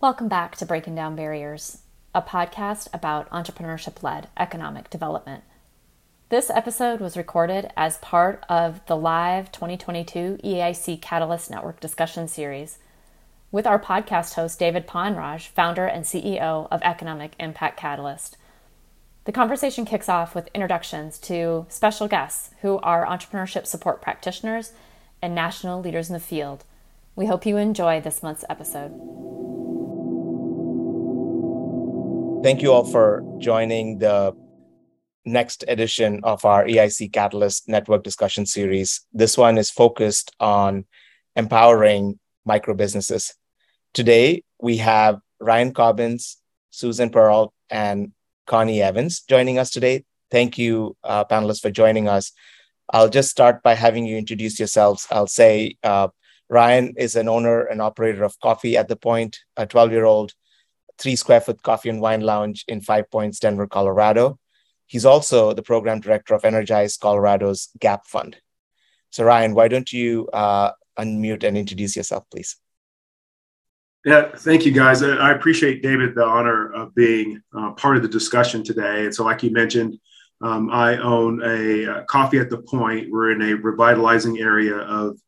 Welcome back to Breaking Down Barriers, a podcast about entrepreneurship led economic development. This episode was recorded as part of the live 2022 EIC Catalyst Network discussion series with our podcast host, David Ponraj, founder and CEO of Economic Impact Catalyst. The conversation kicks off with introductions to special guests who are entrepreneurship support practitioners and national leaders in the field. We hope you enjoy this month's episode. Thank you all for joining the next edition of our EIC Catalyst Network discussion series. This one is focused on empowering micro businesses. Today, we have Ryan Cobbins, Susan Peralt, and Connie Evans joining us today. Thank you, uh, panelists, for joining us. I'll just start by having you introduce yourselves. I'll say uh, Ryan is an owner and operator of Coffee at the Point, a 12 year old three square foot coffee and wine lounge in Five Points, Denver, Colorado. He's also the program director of Energize Colorado's GAP Fund. So, Ryan, why don't you uh, unmute and introduce yourself, please? Yeah, thank you, guys. I appreciate David the honor of being uh, part of the discussion today. And so, like you mentioned, um, I own a uh, coffee at the point. We're in a revitalizing area of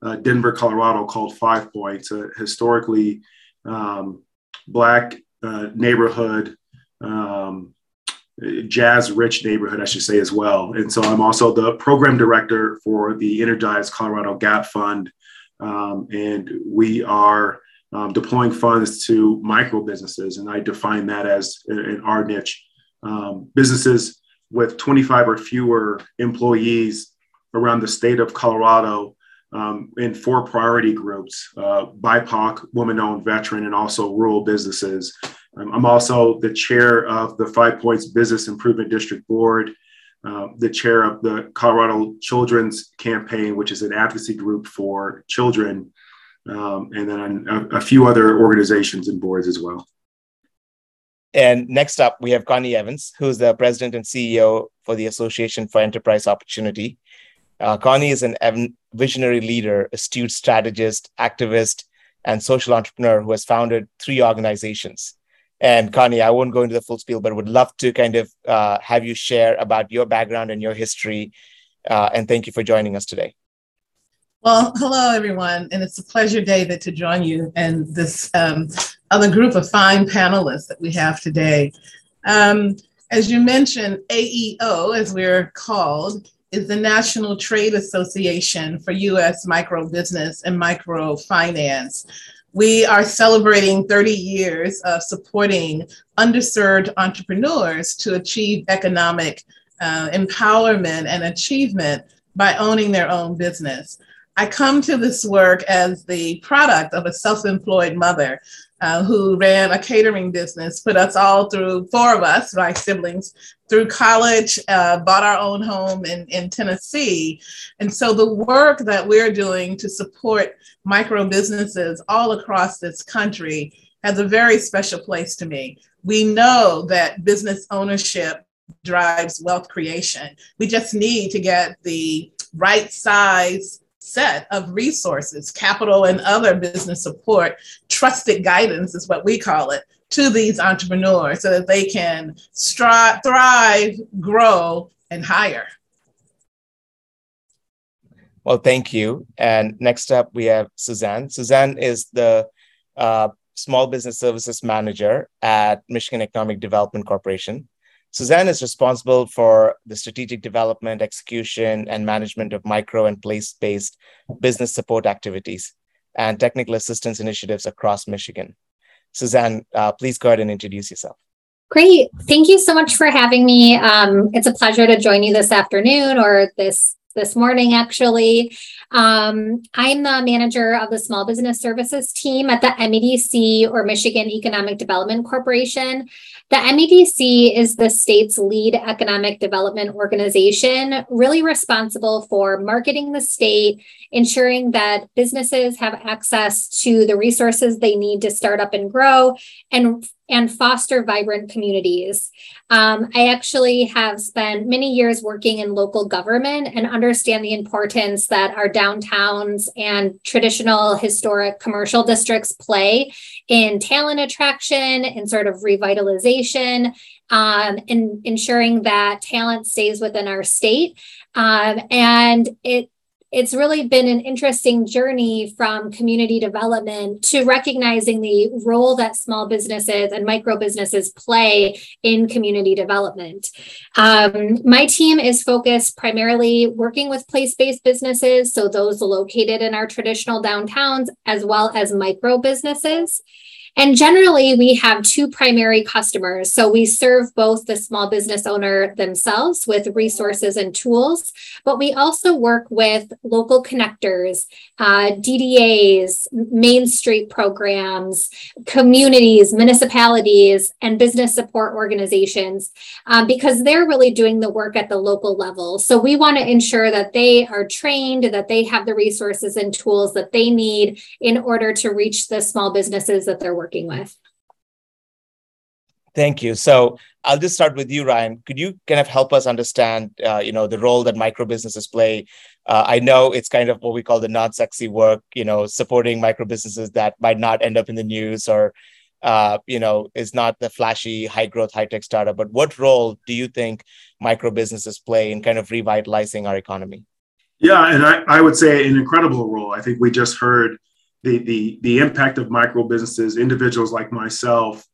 uh, Denver, Colorado, called Five Points, a historically um, black uh, neighborhood, um, jazz rich neighborhood, I should say, as well. And so I'm also the program director for the Energize Colorado Gap Fund. Um, and we are um, deploying funds to micro businesses. And I define that as in our niche um, businesses with 25 or fewer employees around the state of Colorado um, in four priority groups uh, BIPOC, woman owned, veteran, and also rural businesses. Um, I'm also the chair of the Five Points Business Improvement District Board, uh, the chair of the Colorado Children's Campaign, which is an advocacy group for children, um, and then a, a few other organizations and boards as well. And next up, we have Connie Evans, who's the president and CEO for the Association for Enterprise Opportunity. Uh, Connie is an visionary leader, astute strategist, activist, and social entrepreneur who has founded three organizations. And Connie, I won't go into the full spiel, but would love to kind of uh, have you share about your background and your history. Uh, and thank you for joining us today. Well, hello, everyone. And it's a pleasure, David, to join you and this um, other group of fine panelists that we have today. Um, as you mentioned, AEO, as we're called, is the National Trade Association for U.S. Micro Business and Microfinance. We are celebrating 30 years of supporting underserved entrepreneurs to achieve economic uh, empowerment and achievement by owning their own business. I come to this work as the product of a self employed mother uh, who ran a catering business, put us all through, four of us, my siblings, through college, uh, bought our own home in, in Tennessee. And so the work that we're doing to support micro businesses all across this country has a very special place to me. We know that business ownership drives wealth creation. We just need to get the right size set of resources, capital and other business support, trusted guidance is what we call it, to these entrepreneurs so that they can strive, thrive, grow, and hire. Well, thank you. And next up, we have Suzanne. Suzanne is the uh, Small Business Services Manager at Michigan Economic Development Corporation. Suzanne is responsible for the strategic development, execution, and management of micro and place based business support activities and technical assistance initiatives across Michigan. Suzanne, uh, please go ahead and introduce yourself. Great. Thank you so much for having me. Um, it's a pleasure to join you this afternoon or this this morning, actually. Um, I'm the manager of the Small Business Services team at the MEDC or Michigan Economic Development Corporation. The MEDC is the state's lead economic development organization, really responsible for marketing the state, ensuring that businesses have access to the resources they need to start up and grow, and and foster vibrant communities. Um, I actually have spent many years working in local government and understand the importance that our downtowns and traditional historic commercial districts play in talent attraction and sort of revitalization um, and ensuring that talent stays within our state. Um, and it it's really been an interesting journey from community development to recognizing the role that small businesses and micro businesses play in community development. Um, my team is focused primarily working with place based businesses, so those located in our traditional downtowns, as well as micro businesses. And generally, we have two primary customers. So we serve both the small business owner themselves with resources and tools, but we also work with local connectors, uh, DDAs, Main Street programs, communities, municipalities, and business support organizations um, because they're really doing the work at the local level. So we want to ensure that they are trained, that they have the resources and tools that they need in order to reach the small businesses that they're working with. Thank you. So I'll just start with you, Ryan. Could you kind of help us understand, uh, you know, the role that micro businesses play? Uh, I know it's kind of what we call the non-sexy work, you know, supporting micro businesses that might not end up in the news or, uh, you know, is not the flashy, high growth, high tech startup. But what role do you think micro businesses play in kind of revitalizing our economy? Yeah, and I, I would say an incredible role. I think we just heard the the the impact of micro businesses, individuals like myself,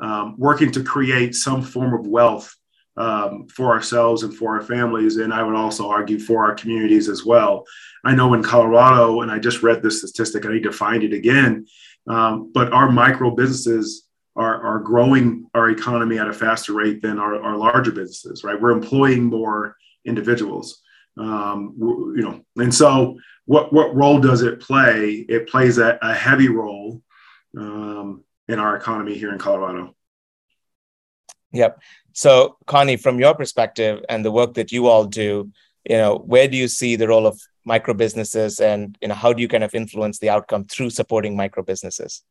um, working to create some form of wealth um, for ourselves and for our families, and I would also argue for our communities as well. I know in Colorado, and I just read this statistic. I need to find it again, um, but our micro businesses are, are growing our economy at a faster rate than our, our larger businesses. Right, we're employing more individuals. Um, you know, and so what what role does it play? It plays a, a heavy role um, in our economy here in Colorado. Yep. So, Connie, from your perspective and the work that you all do, you know, where do you see the role of micro businesses, and you know, how do you kind of influence the outcome through supporting micro businesses?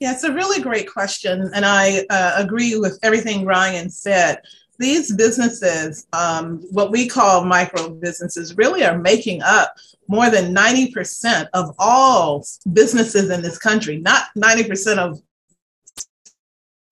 Yeah, it's a really great question, and I uh, agree with everything Ryan said these businesses, um, what we call micro businesses, really are making up more than 90% of all businesses in this country, not 90% of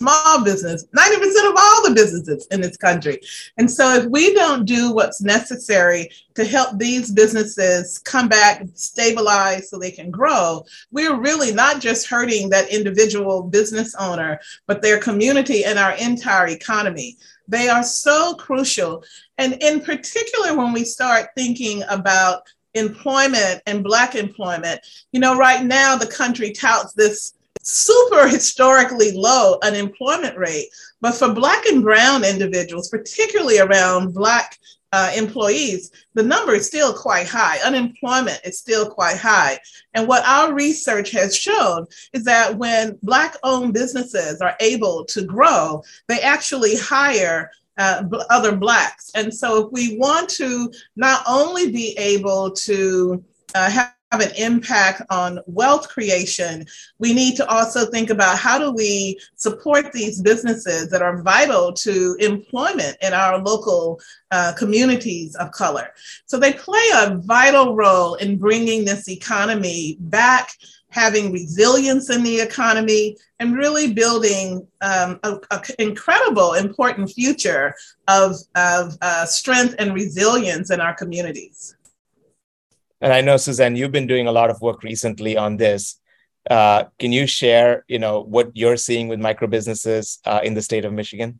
small business, 90% of all the businesses in this country. And so if we don't do what's necessary to help these businesses come back, stabilize so they can grow, we're really not just hurting that individual business owner, but their community and our entire economy. They are so crucial. And in particular, when we start thinking about employment and Black employment, you know, right now the country touts this super historically low unemployment rate. But for Black and Brown individuals, particularly around Black uh, employees, the number is still quite high. Unemployment is still quite high. And what our research has shown is that when Black owned businesses are able to grow, they actually hire uh, other Blacks. And so if we want to not only be able to uh, have have an impact on wealth creation, we need to also think about how do we support these businesses that are vital to employment in our local uh, communities of color. So they play a vital role in bringing this economy back, having resilience in the economy, and really building um, an incredible, important future of, of uh, strength and resilience in our communities. And I know Suzanne, you've been doing a lot of work recently on this. Uh, can you share, you know, what you're seeing with micro businesses uh, in the state of Michigan?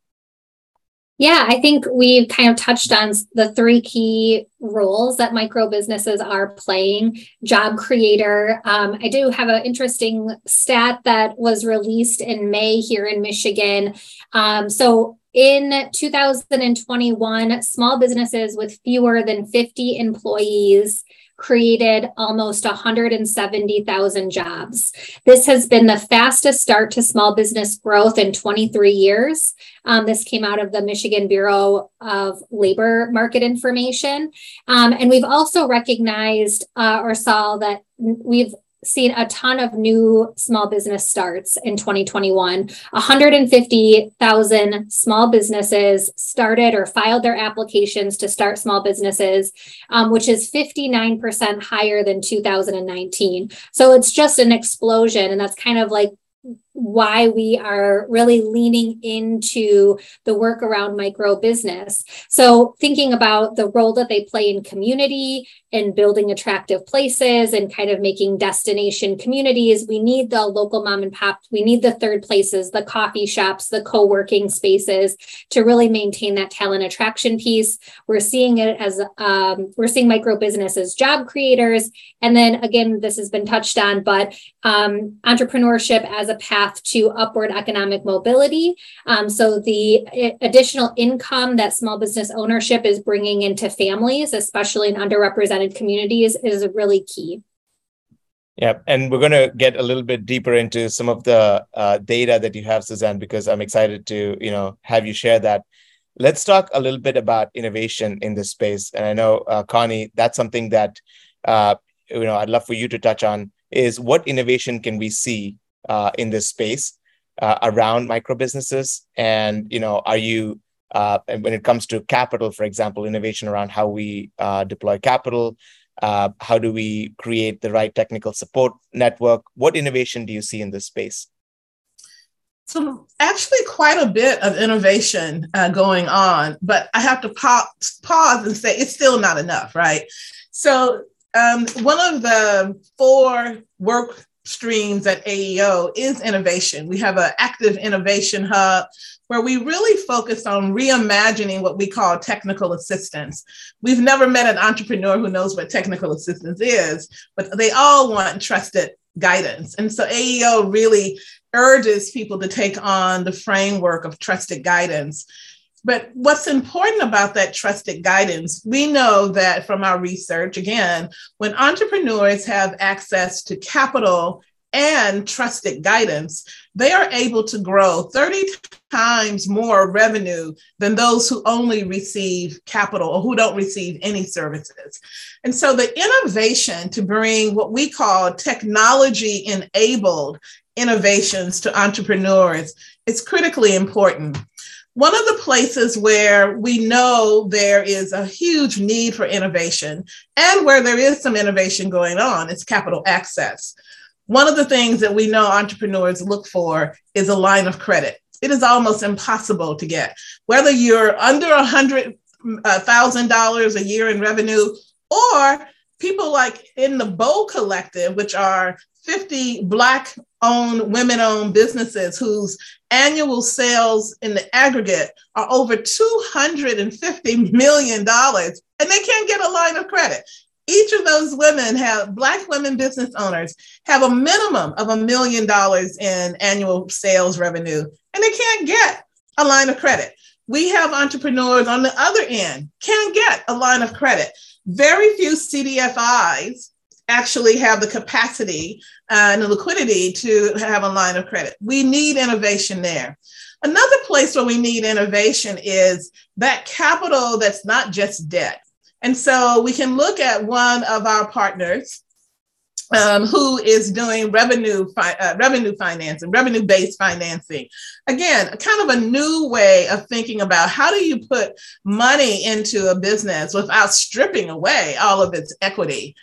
Yeah, I think we've kind of touched on the three key roles that micro businesses are playing. Job creator. Um, I do have an interesting stat that was released in May here in Michigan. Um, so in 2021, small businesses with fewer than 50 employees created almost 170,000 jobs. This has been the fastest start to small business growth in 23 years. Um, this came out of the Michigan Bureau of Labor Market Information. Um, and we've also recognized uh, or saw that we've seen a ton of new small business starts in 2021. 150,000 small businesses started or filed their applications to start small businesses, um, which is 59% higher than 2019. So it's just an explosion. And that's kind of like why we are really leaning into the work around micro business. So, thinking about the role that they play in community and building attractive places and kind of making destination communities, we need the local mom and pop, we need the third places, the coffee shops, the co working spaces to really maintain that talent attraction piece. We're seeing it as um, we're seeing micro business as job creators. And then again, this has been touched on, but um, entrepreneurship as a path to upward economic mobility. Um, so the additional income that small business ownership is bringing into families, especially in underrepresented communities, is really key. Yeah, and we're going to get a little bit deeper into some of the uh, data that you have, Suzanne, because I'm excited to you know have you share that. Let's talk a little bit about innovation in this space, and I know uh, Connie, that's something that uh, you know I'd love for you to touch on. Is what innovation can we see uh, in this space uh, around micro businesses? And you know, are you uh, when it comes to capital, for example, innovation around how we uh, deploy capital? Uh, how do we create the right technical support network? What innovation do you see in this space? So, actually, quite a bit of innovation uh, going on, but I have to pause, pause and say it's still not enough, right? So, um, one of the four work streams at AEO is innovation. We have an active innovation hub where we really focus on reimagining what we call technical assistance. We've never met an entrepreneur who knows what technical assistance is, but they all want trusted guidance. And so AEO really urges people to take on the framework of trusted guidance but what's important about that trusted guidance, we know that from our research, again, when entrepreneurs have access to capital and trusted guidance, they are able to grow 30 times more revenue than those who only receive capital or who don't receive any services. And so the innovation to bring what we call technology enabled innovations to entrepreneurs is critically important. One of the places where we know there is a huge need for innovation and where there is some innovation going on is capital access. One of the things that we know entrepreneurs look for is a line of credit. It is almost impossible to get, whether you're under a hundred uh, thousand dollars a year in revenue, or people like in the Bow Collective, which are 50 Black owned, women owned businesses whose annual sales in the aggregate are over $250 million, and they can't get a line of credit. Each of those women have, Black women business owners have a minimum of a million dollars in annual sales revenue, and they can't get a line of credit. We have entrepreneurs on the other end, can't get a line of credit. Very few CDFIs actually have the capacity uh, and the liquidity to have a line of credit. We need innovation there. Another place where we need innovation is that capital that's not just debt. And so we can look at one of our partners um, who is doing revenue fi- uh, revenue financing, revenue based financing. Again, kind of a new way of thinking about how do you put money into a business without stripping away all of its equity.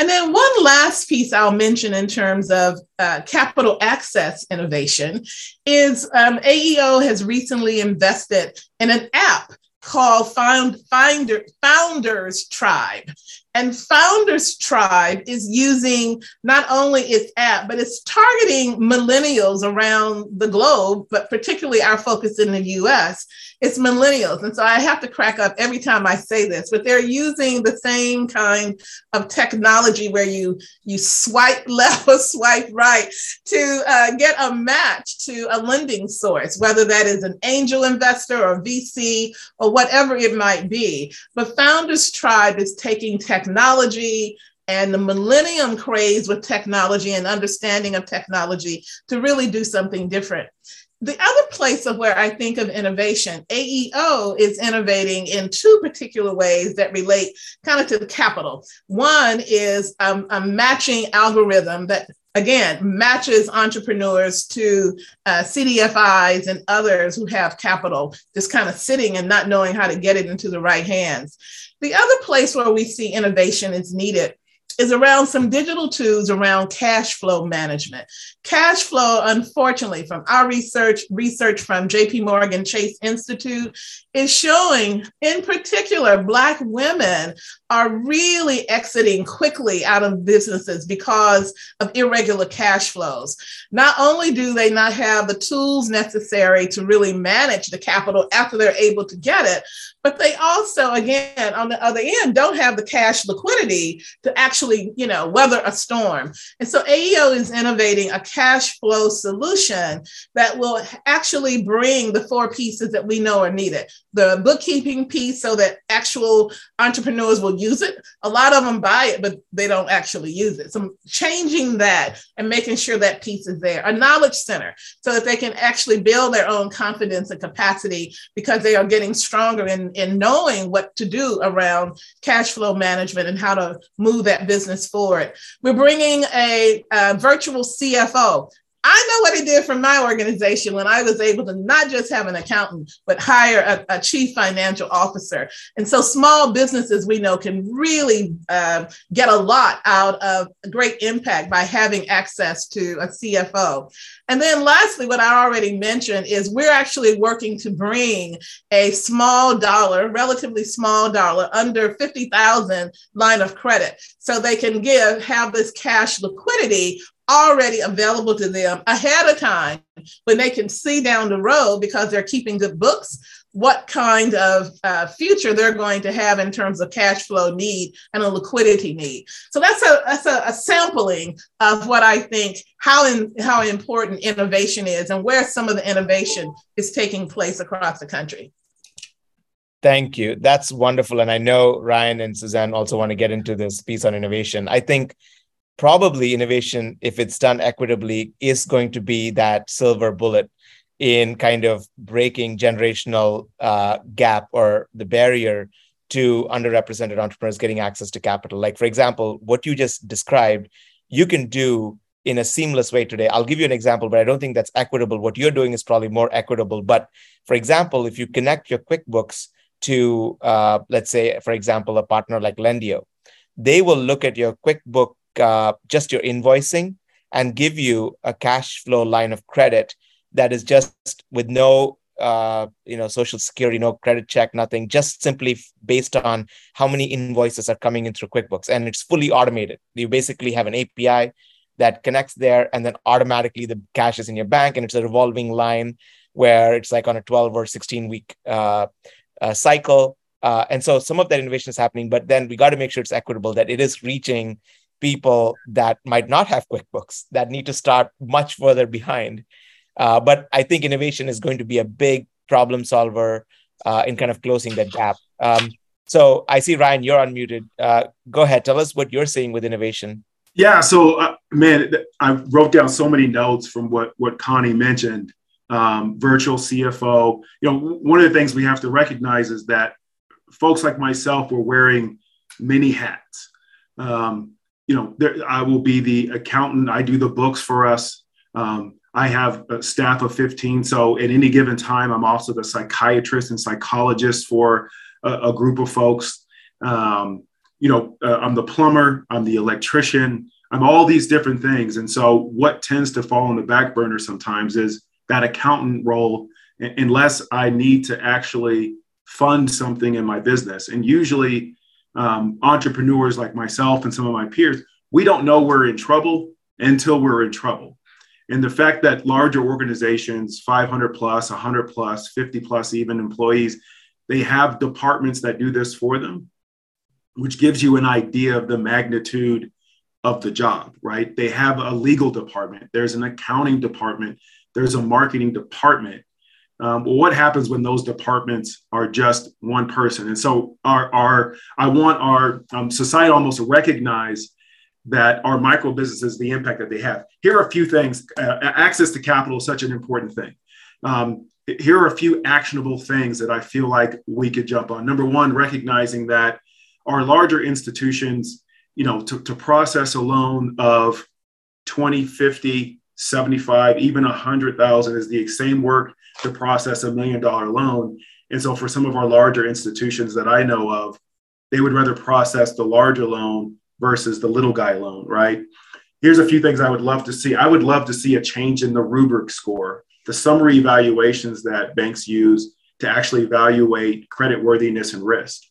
And then one last piece I'll mention in terms of uh, capital access innovation is um, AEO has recently invested in an app called Found, Finder, Founders Tribe. And Founders Tribe is using not only its app, but it's targeting millennials around the globe, but particularly our focus in the US it's millennials. And so I have to crack up every time I say this, but they're using the same kind of technology where you you swipe left or swipe right to uh, get a match to a lending source, whether that is an angel investor or VC or whatever it might be. But Founders Tribe is taking technology and the millennium craze with technology and understanding of technology to really do something different. The other place of where I think of innovation, AEO is innovating in two particular ways that relate kind of to the capital. One is um, a matching algorithm that again matches entrepreneurs to uh, CDFIs and others who have capital just kind of sitting and not knowing how to get it into the right hands. The other place where we see innovation is needed is around some digital tools around cash flow management. Cash flow, unfortunately, from our research, research from JP Morgan Chase Institute, is showing, in particular, Black women are really exiting quickly out of businesses because of irregular cash flows. Not only do they not have the tools necessary to really manage the capital after they're able to get it, but they also, again, on the other end, don't have the cash liquidity to actually, you know, weather a storm. And so AEO is innovating a cash flow solution that will actually bring the four pieces that we know are needed the bookkeeping piece so that actual entrepreneurs will use it. A lot of them buy it, but they don't actually use it. So changing that and making sure that piece is there. A knowledge center so that they can actually build their own confidence and capacity because they are getting stronger in, in knowing what to do around cash flow management and how to move that business forward. We're bringing a, a virtual CFO I know what he did for my organization when I was able to not just have an accountant, but hire a, a chief financial officer. And so small businesses we know can really uh, get a lot out of great impact by having access to a CFO. And then lastly, what I already mentioned is we're actually working to bring a small dollar, relatively small dollar, under 50,000 line of credit so they can give, have this cash liquidity already available to them ahead of time when they can see down the road because they're keeping good books what kind of uh, future they're going to have in terms of cash flow need and a liquidity need. So that's a that's a, a sampling of what I think how in, how important innovation is and where some of the innovation is taking place across the country. Thank you. That's wonderful. And I know Ryan and Suzanne also want to get into this piece on innovation. I think probably innovation, if it's done equitably, is going to be that silver bullet in kind of breaking generational uh, gap or the barrier to underrepresented entrepreneurs getting access to capital. Like, for example, what you just described, you can do in a seamless way today. I'll give you an example, but I don't think that's equitable. What you're doing is probably more equitable. But for example, if you connect your QuickBooks to, uh, let's say, for example, a partner like Lendio, they will look at your QuickBook uh, just your invoicing and give you a cash flow line of credit that is just with no uh, you know social security no credit check nothing just simply based on how many invoices are coming in through quickbooks. And it's fully automated. You basically have an api that connects there and then automatically the cash is in your bank and it's a revolving line where it's like on a 12 or 16 week uh, uh, cycle. Uh, and so some of that innovation is happening but then we got to make sure it's equitable that it is reaching people that might not have QuickBooks that need to start much further behind. Uh, but I think innovation is going to be a big problem solver uh, in kind of closing that gap. Um, so I see Ryan, you're unmuted. Uh, go ahead, tell us what you're seeing with innovation. Yeah, so uh, man, I wrote down so many notes from what what Connie mentioned. Um, virtual CFO. You know, one of the things we have to recognize is that folks like myself were wearing many hats. Um, you know, there, I will be the accountant. I do the books for us. Um, I have a staff of 15. So at any given time, I'm also the psychiatrist and psychologist for a, a group of folks. Um, you know, uh, I'm the plumber, I'm the electrician, I'm all these different things. And so what tends to fall on the back burner sometimes is that accountant role, unless I need to actually fund something in my business. And usually um, entrepreneurs like myself and some of my peers, we don't know we're in trouble until we're in trouble. And the fact that larger organizations, 500 plus, 100 plus, 50 plus even employees, they have departments that do this for them, which gives you an idea of the magnitude of the job, right? They have a legal department, there's an accounting department, there's a marketing department. Um, what happens when those departments are just one person? And so, our, our I want our um, society almost to recognize that our micro businesses, the impact that they have. Here are a few things. Uh, access to capital is such an important thing. um, here are a few actionable things that I feel like we could jump on. Number one, recognizing that our larger institutions, you know, to, to process a loan of 20, 50, 75, even 100,000 is the same work to process a million dollar loan. And so for some of our larger institutions that I know of, they would rather process the larger loan versus the little guy loan, right? Here's a few things I would love to see. I would love to see a change in the rubric score, the summary evaluations that banks use to actually evaluate credit worthiness and risk.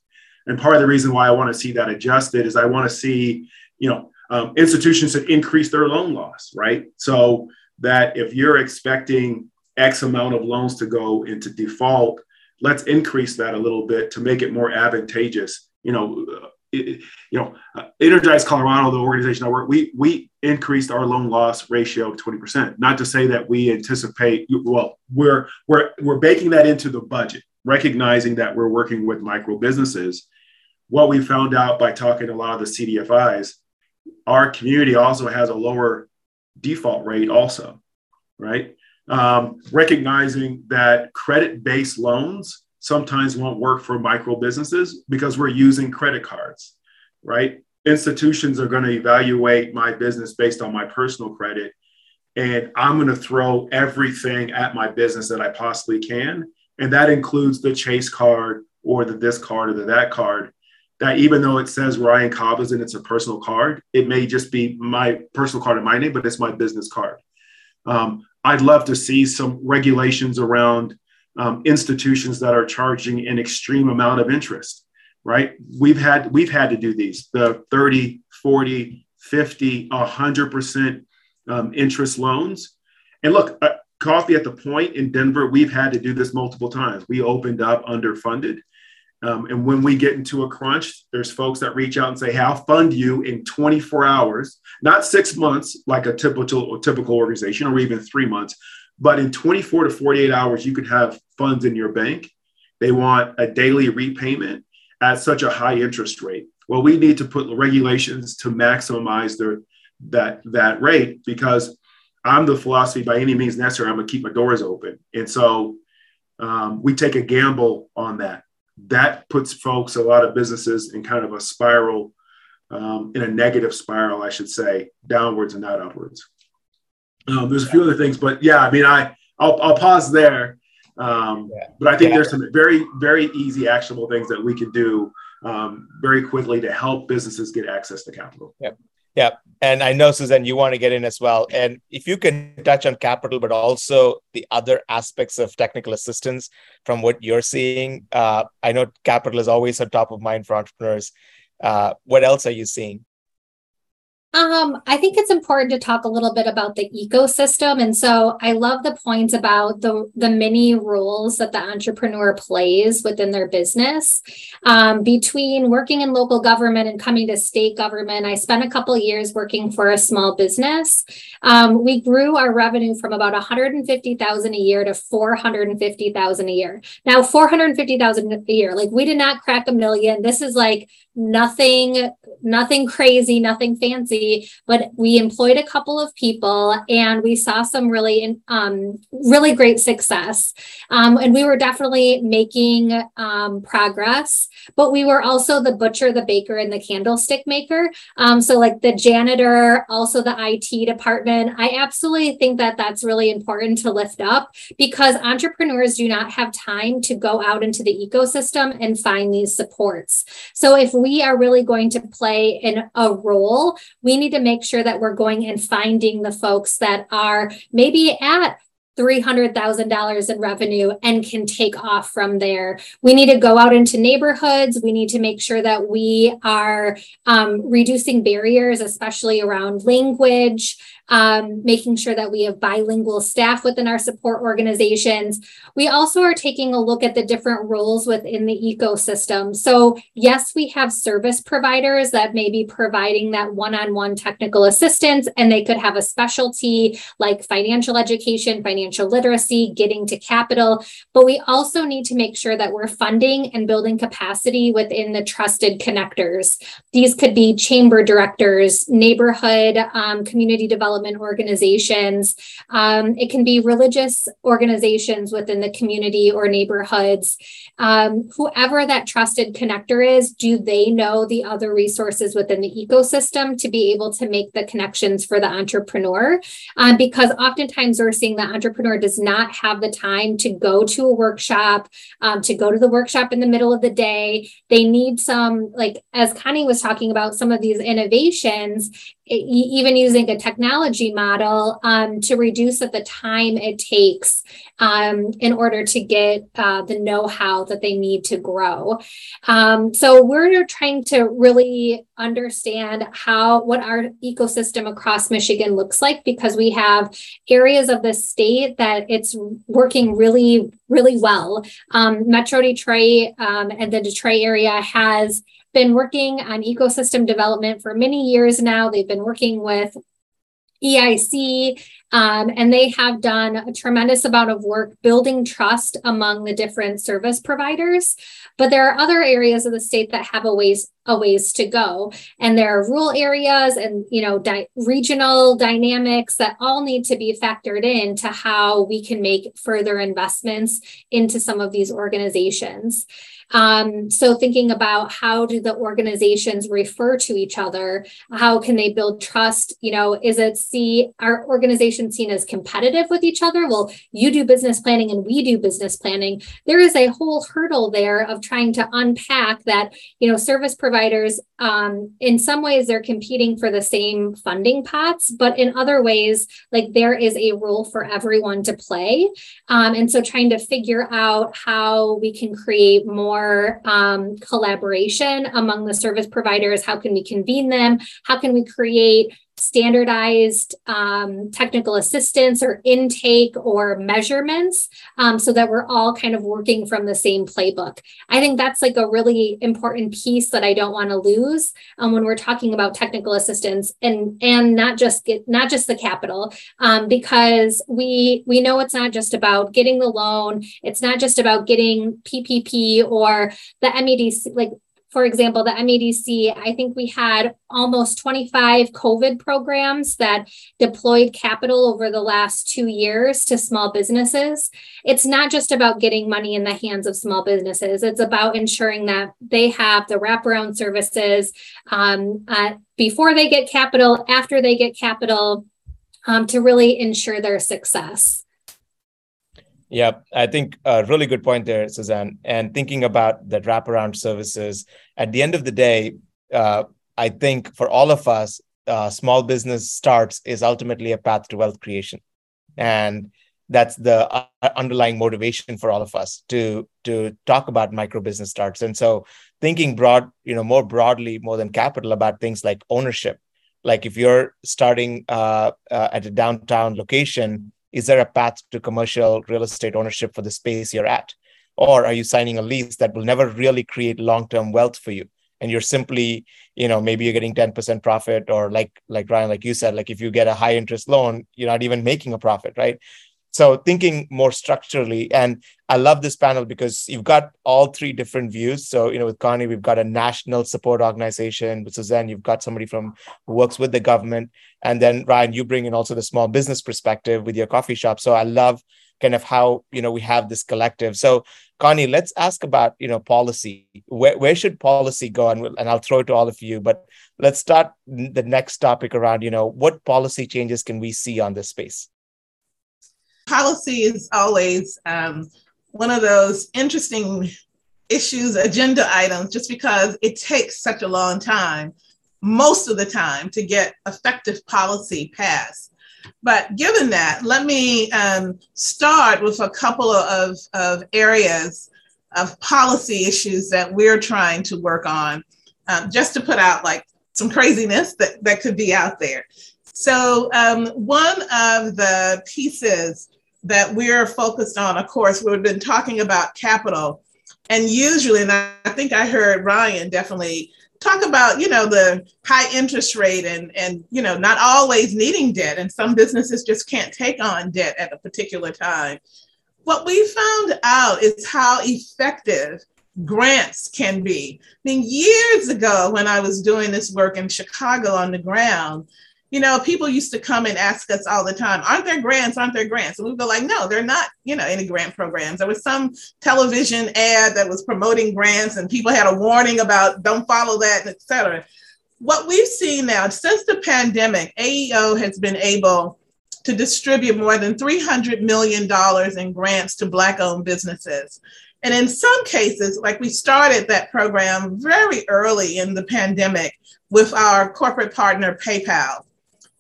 And part of the reason why I want to see that adjusted is I want to see, you know, um, institutions that increase their loan loss, right? So that if you're expecting X amount of loans to go into default, let's increase that a little bit to make it more advantageous. You know, uh, it, you know, uh, Energize Colorado, the organization I work, we we increased our loan loss ratio of 20%. Not to say that we anticipate, well, we're we're we're baking that into the budget, recognizing that we're working with micro businesses. What we found out by talking to a lot of the CDFIs, our community also has a lower default rate, also, right? Um, recognizing that credit-based loans sometimes won't work for micro businesses because we're using credit cards, right? Institutions are going to evaluate my business based on my personal credit. And I'm going to throw everything at my business that I possibly can. And that includes the Chase card or the this card or the that card. That even though it says Ryan Cobbs and it's a personal card, it may just be my personal card in my name, but it's my business card. Um, I'd love to see some regulations around um, institutions that are charging an extreme amount of interest right? We've had we've had to do these the 30 40 50 100% um, interest loans. And look uh, coffee at the point in denver we've had to do this multiple times. We opened up underfunded um, and when we get into a crunch there's folks that reach out and say hey i'll fund you in 24 hours not six months like a typical typical organization or even three months but in 24 to 48 hours, you could have funds in your bank. They want a daily repayment at such a high interest rate. Well, we need to put regulations to maximize their that that rate because I'm the philosophy by any means necessary. I'm gonna keep my doors open, and so um, we take a gamble on that. That puts folks, a lot of businesses, in kind of a spiral, um, in a negative spiral, I should say, downwards and not upwards. Um, there's a few other things, but yeah, I mean, I I'll, I'll pause there. Um, yeah. But I think yeah. there's some very very easy actionable things that we can do um, very quickly to help businesses get access to capital. Yep. Yeah. And I know, Susan, you want to get in as well. And if you can touch on capital, but also the other aspects of technical assistance from what you're seeing, uh, I know capital is always on top of mind for entrepreneurs. Uh, what else are you seeing? Um, I think it's important to talk a little bit about the ecosystem. And so I love the points about the, the many roles that the entrepreneur plays within their business. Um, between working in local government and coming to state government, I spent a couple years working for a small business. Um, we grew our revenue from about 150,000 a year to 450,000 a year. Now, 450,000 a year, like we did not crack a million. This is like nothing nothing crazy nothing fancy but we employed a couple of people and we saw some really um, really great success. Um, and we were definitely making um, progress but we were also the butcher the baker and the candlestick maker. Um, so like the janitor also the it department. I absolutely think that that's really important to lift up because entrepreneurs do not have time to go out into the ecosystem and find these supports. So if we we are really going to play in a role, we need to make sure that we're going and finding the folks that are maybe at $300,000 in revenue and can take off from there. We need to go out into neighborhoods. We need to make sure that we are um, reducing barriers, especially around language, um, making sure that we have bilingual staff within our support organizations. We also are taking a look at the different roles within the ecosystem. So, yes, we have service providers that may be providing that one on one technical assistance, and they could have a specialty like financial education, financial literacy, getting to capital. But we also need to make sure that we're funding and building capacity within the trusted connectors. These could be chamber directors, neighborhood um, community development development organizations. Um, it can be religious organizations within the community or neighborhoods. Um, whoever that trusted connector is, do they know the other resources within the ecosystem to be able to make the connections for the entrepreneur? Um, because oftentimes we're seeing that entrepreneur does not have the time to go to a workshop, um, to go to the workshop in the middle of the day. They need some, like as Connie was talking about, some of these innovations even using a technology model um, to reduce the time it takes um, in order to get uh, the know-how that they need to grow. Um, so we're trying to really understand how what our ecosystem across Michigan looks like because we have areas of the state that it's working really really well. Um, Metro Detroit um, and the Detroit area has been working on ecosystem development for many years now. They've been working with EIC, um, and they have done a tremendous amount of work building trust among the different service providers. But there are other areas of the state that have a ways a ways to go, and there are rural areas and you know di- regional dynamics that all need to be factored in to how we can make further investments into some of these organizations. Um, so thinking about how do the organizations refer to each other? How can they build trust? You know, is it see our organization seen as competitive with each other? Well, you do business planning and we do business planning. There is a whole hurdle there of trying to unpack that, you know, service providers, um, in some ways they're competing for the same funding pots, but in other ways, like there is a role for everyone to play. Um, and so trying to figure out how we can create more um, collaboration among the service providers? How can we convene them? How can we create standardized um, technical assistance or intake or measurements um, so that we're all kind of working from the same playbook. I think that's like a really important piece that I don't want to lose um, when we're talking about technical assistance and and not just get not just the capital um, because we we know it's not just about getting the loan. It's not just about getting PPP or the MEDC like for example, the MEDC, I think we had almost 25 COVID programs that deployed capital over the last two years to small businesses. It's not just about getting money in the hands of small businesses, it's about ensuring that they have the wraparound services um, uh, before they get capital, after they get capital, um, to really ensure their success. Yeah, I think a really good point there, Suzanne. And thinking about the wraparound services, at the end of the day, uh, I think for all of us, uh, small business starts is ultimately a path to wealth creation, and that's the underlying motivation for all of us to to talk about micro business starts. And so, thinking broad, you know, more broadly, more than capital, about things like ownership. Like if you're starting uh, uh at a downtown location is there a path to commercial real estate ownership for the space you're at? Or are you signing a lease that will never really create long-term wealth for you? And you're simply you know maybe you're getting 10% profit or like like ryan like you said like if you get a high interest loan you're not even making a profit right so thinking more structurally, and I love this panel because you've got all three different views. So, you know, with Connie, we've got a national support organization. With Suzanne, you've got somebody from who works with the government. And then Ryan, you bring in also the small business perspective with your coffee shop. So I love kind of how, you know, we have this collective. So Connie, let's ask about, you know, policy. Where, where should policy go? And, and I'll throw it to all of you, but let's start the next topic around, you know, what policy changes can we see on this space? Policy is always um, one of those interesting issues, agenda items, just because it takes such a long time, most of the time, to get effective policy passed. But given that, let me um, start with a couple of, of areas of policy issues that we're trying to work on, um, just to put out like some craziness that, that could be out there. So, um, one of the pieces that we're focused on, of course, we've been talking about capital. And usually, and I think I heard Ryan definitely talk about, you know, the high interest rate and, and, you know, not always needing debt. And some businesses just can't take on debt at a particular time. What we found out is how effective grants can be. I mean, years ago, when I was doing this work in Chicago on the ground, you know, people used to come and ask us all the time, aren't there grants? Aren't there grants? And we'd be like, no, they're not, you know, any grant programs. There was some television ad that was promoting grants and people had a warning about don't follow that, et cetera. What we've seen now, since the pandemic, AEO has been able to distribute more than $300 million in grants to Black owned businesses. And in some cases, like we started that program very early in the pandemic with our corporate partner, PayPal.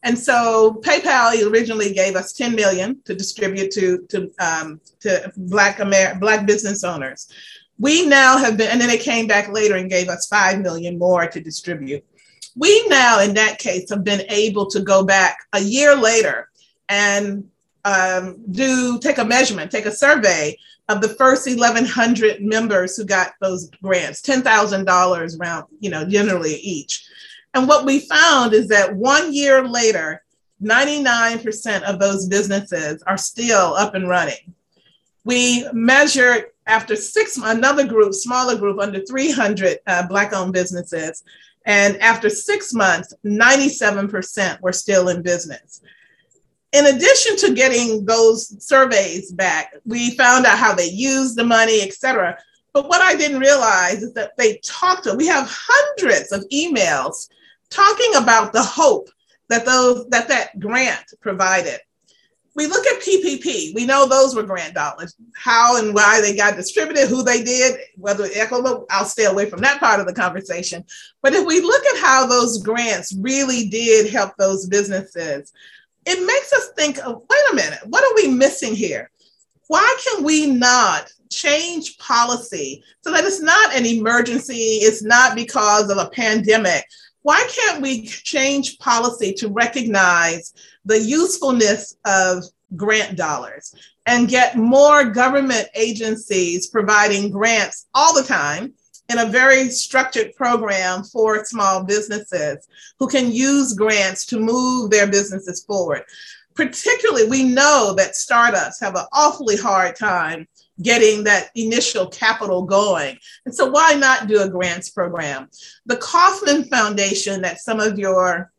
And so PayPal originally gave us 10 million to distribute to, to, um, to Black, Amer- Black business owners. We now have been, and then they came back later and gave us 5 million more to distribute. We now, in that case, have been able to go back a year later and um, do take a measurement, take a survey of the first 1,100 members who got those grants, $10,000 round, you know, generally each. And what we found is that one year later, 99% of those businesses are still up and running. We measured after six, another group, smaller group, under 300 uh, Black owned businesses. And after six months, 97% were still in business. In addition to getting those surveys back, we found out how they used the money, et cetera. But what I didn't realize is that they talked to, we have hundreds of emails talking about the hope that those that that grant provided. We look at PPP. We know those were grant dollars. How and why they got distributed, who they did, whether. I'll stay away from that part of the conversation. But if we look at how those grants really did help those businesses, it makes us think. of Wait a minute, what are we missing here? Why can we not change policy so that it's not an emergency? It's not because of a pandemic why can't we change policy to recognize the usefulness of grant dollars and get more government agencies providing grants all the time in a very structured program for small businesses who can use grants to move their businesses forward. Particularly, we know that startups have an awfully hard time getting that initial capital going. And so, why not do a grants program? The Kauffman Foundation, that some of your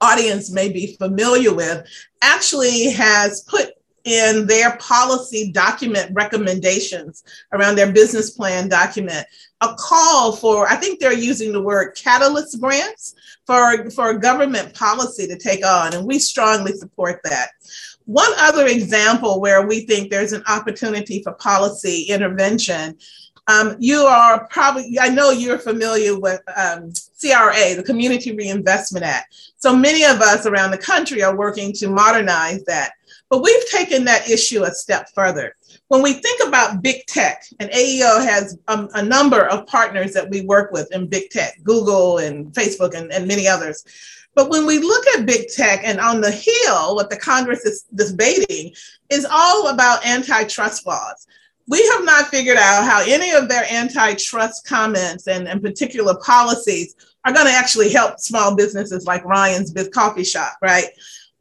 audience may be familiar with, actually has put in their policy document recommendations around their business plan document a call for i think they're using the word catalyst grants for for government policy to take on and we strongly support that one other example where we think there's an opportunity for policy intervention. Um, you are probably, I know you're familiar with um, CRA, the Community Reinvestment Act. So many of us around the country are working to modernize that. But we've taken that issue a step further. When we think about big tech, and AEO has um, a number of partners that we work with in big tech, Google and Facebook and, and many others. But when we look at big tech and on the Hill, what the Congress is debating is all about antitrust laws. We have not figured out how any of their antitrust comments and, and particular policies are going to actually help small businesses like Ryan's Biz Coffee Shop, right?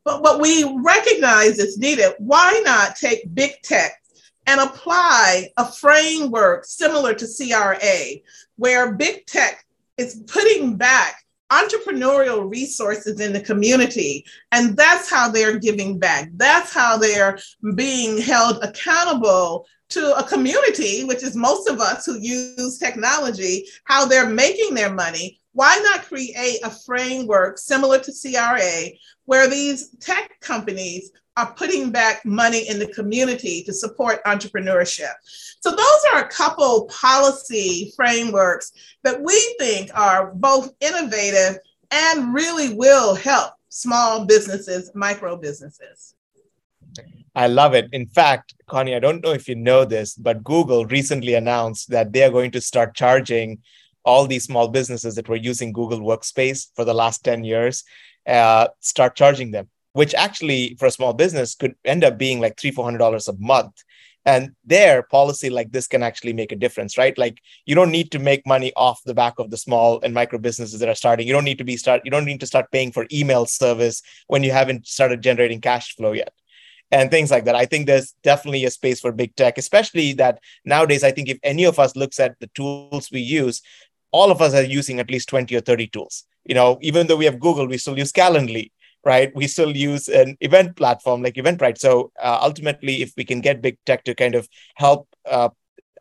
But what we recognize is needed. Why not take big tech and apply a framework similar to CRA, where big tech is putting back entrepreneurial resources in the community. And that's how they're giving back. That's how they're being held accountable to a community, which is most of us who use technology, how they're making their money. Why not create a framework similar to CRA where these tech companies are putting back money in the community to support entrepreneurship. So, those are a couple policy frameworks that we think are both innovative and really will help small businesses, micro businesses. I love it. In fact, Connie, I don't know if you know this, but Google recently announced that they are going to start charging all these small businesses that were using Google Workspace for the last 10 years, uh, start charging them which actually for a small business could end up being like three, four hundred dollars a month. And their policy like this can actually make a difference, right? Like you don't need to make money off the back of the small and micro businesses that are starting. You don't need to be start. You don't need to start paying for email service when you haven't started generating cash flow yet and things like that. I think there's definitely a space for big tech, especially that nowadays, I think if any of us looks at the tools we use, all of us are using at least 20 or 30 tools. You know, even though we have Google, we still use Calendly right? We still use an event platform like Eventbrite. So uh, ultimately, if we can get big tech to kind of help uh,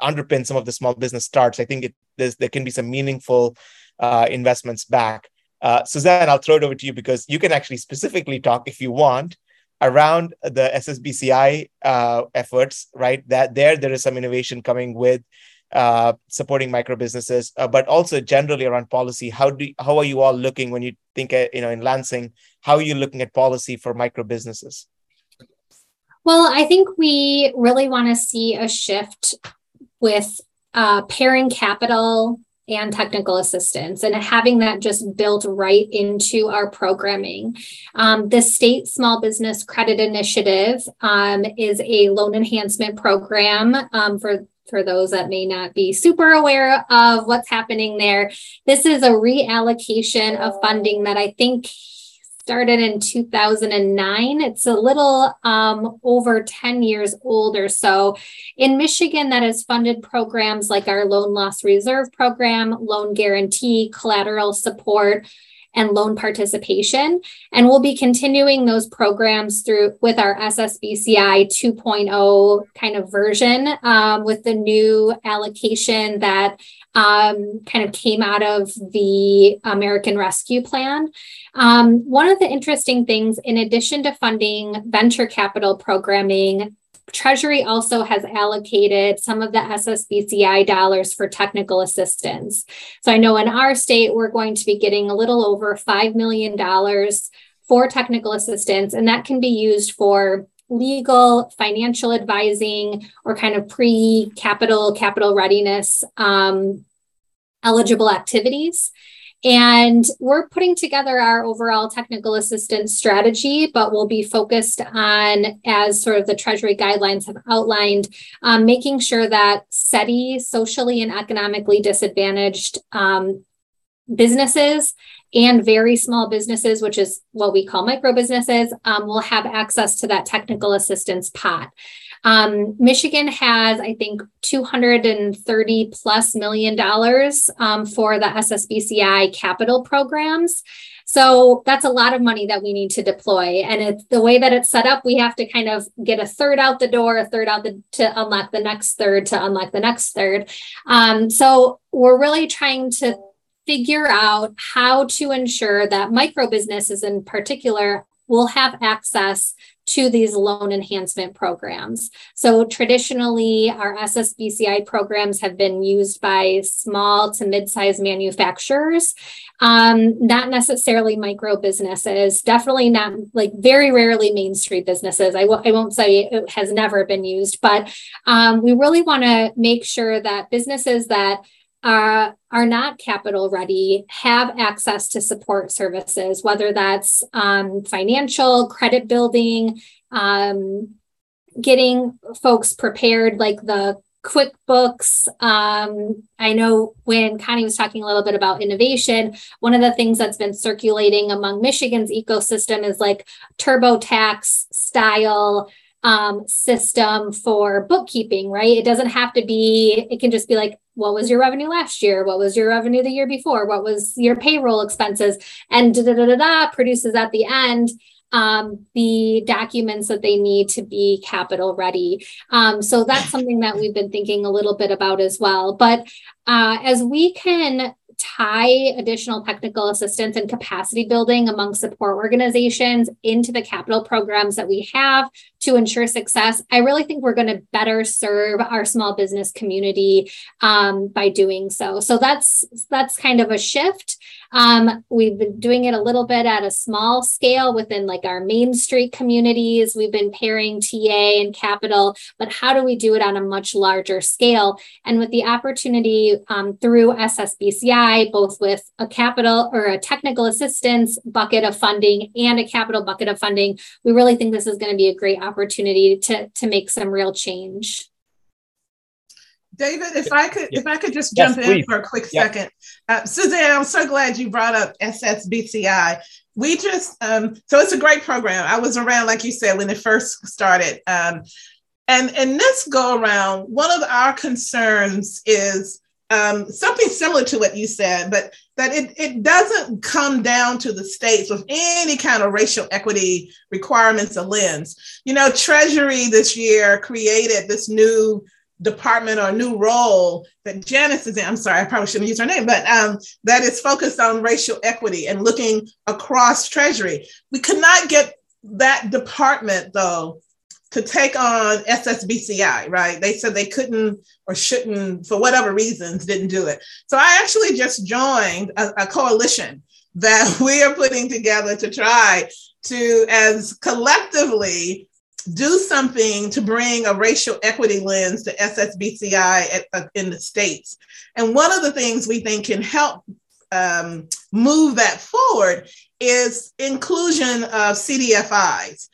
underpin some of the small business starts, I think it, there can be some meaningful uh, investments back. Uh, Suzanne, I'll throw it over to you because you can actually specifically talk if you want around the SSBCI uh, efforts, right? That there there is some innovation coming with uh, supporting micro businesses, uh, but also generally around policy. How do how are you all looking when you think uh, you know in Lansing? How are you looking at policy for micro businesses? Well, I think we really want to see a shift with uh, pairing capital and technical assistance and having that just built right into our programming. Um, the State Small Business Credit Initiative um, is a loan enhancement program um, for for those that may not be super aware of what's happening there. This is a reallocation of funding that I think started in 2009. It's a little um, over 10 years old or so. In Michigan, that has funded programs like our Loan Loss Reserve Program, Loan Guarantee, Collateral Support, and loan participation. And we'll be continuing those programs through with our SSBCI 2.0 kind of version um, with the new allocation that um, kind of came out of the American Rescue Plan. Um, one of the interesting things, in addition to funding venture capital programming, Treasury also has allocated some of the SSBCI dollars for technical assistance. So I know in our state, we're going to be getting a little over $5 million for technical assistance, and that can be used for legal, financial advising, or kind of pre capital, capital readiness um, eligible activities. And we're putting together our overall technical assistance strategy, but we'll be focused on, as sort of the Treasury guidelines have outlined, um, making sure that SEDI, socially and economically disadvantaged um, businesses and very small businesses, which is what we call micro businesses, um, will have access to that technical assistance pot. Um, Michigan has, I think, 230 plus million dollars um, for the SSBCI capital programs. So that's a lot of money that we need to deploy. And it's the way that it's set up, we have to kind of get a third out the door, a third out the, to unlock the next third, to unlock the next third. Um, so we're really trying to figure out how to ensure that micro businesses in particular will have access to these loan enhancement programs. So traditionally, our SSBCI programs have been used by small to mid-sized manufacturers, um, not necessarily micro businesses, definitely not like very rarely Main Street businesses. I w- I won't say it has never been used, but um, we really want to make sure that businesses that uh, are not capital ready have access to support services, whether that's um, financial, credit building, um, getting folks prepared, like the QuickBooks. Um, I know when Connie was talking a little bit about innovation, one of the things that's been circulating among Michigan's ecosystem is like TurboTax style um, system for bookkeeping, right? It doesn't have to be, it can just be like, what was your revenue last year? What was your revenue the year before? What was your payroll expenses? And da da da da, produces at the end um, the documents that they need to be capital ready. Um, so that's something that we've been thinking a little bit about as well. But uh, as we can tie additional technical assistance and capacity building among support organizations into the capital programs that we have to ensure success, I really think we're going to better serve our small business community um, by doing so. So that's that's kind of a shift. Um, we've been doing it a little bit at a small scale within like our Main Street communities. We've been pairing TA and capital, but how do we do it on a much larger scale? And with the opportunity um, through SSBCI, both with a capital or a technical assistance bucket of funding and a capital bucket of funding, we really think this is going to be a great opportunity to, to make some real change. David, if I could, if I could just jump yes, in for a quick second, uh, Suzanne, I'm so glad you brought up SSBCI. We just, um, so it's a great program. I was around, like you said, when it first started, um, and and this go around. One of our concerns is um, something similar to what you said, but that it, it doesn't come down to the states with any kind of racial equity requirements or lens. You know, Treasury this year created this new department or new role that Janice is in. I'm sorry, I probably shouldn't use her name, but um, that is focused on racial equity and looking across Treasury. We could not get that department, though, to take on SSBCI, right? They said they couldn't or shouldn't, for whatever reasons, didn't do it. So I actually just joined a, a coalition that we are putting together to try to, as collectively, do something to bring a racial equity lens to SSBCI at, uh, in the States. And one of the things we think can help um, move that forward is inclusion of CDFIs,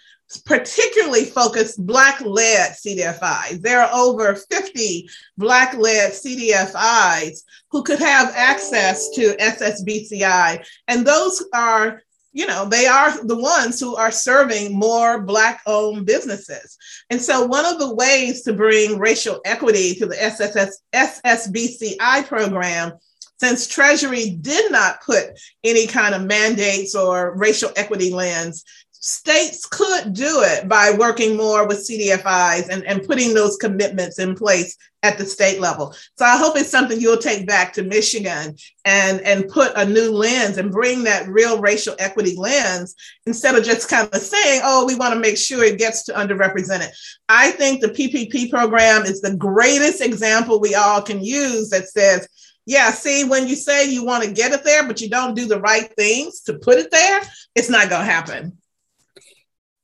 particularly focused Black-led CDFIs. There are over 50 Black-led CDFIs who could have access to SSBCI, and those are you know, they are the ones who are serving more Black owned businesses. And so, one of the ways to bring racial equity to the SSS, SSBCI program since Treasury did not put any kind of mandates or racial equity lens, states could do it by working more with CDFIs and, and putting those commitments in place at the state level. So I hope it's something you'll take back to Michigan and, and put a new lens and bring that real racial equity lens instead of just kind of saying, oh, we want to make sure it gets to underrepresented. I think the PPP program is the greatest example we all can use that says, yeah, see, when you say you want to get it there, but you don't do the right things to put it there, it's not going to happen.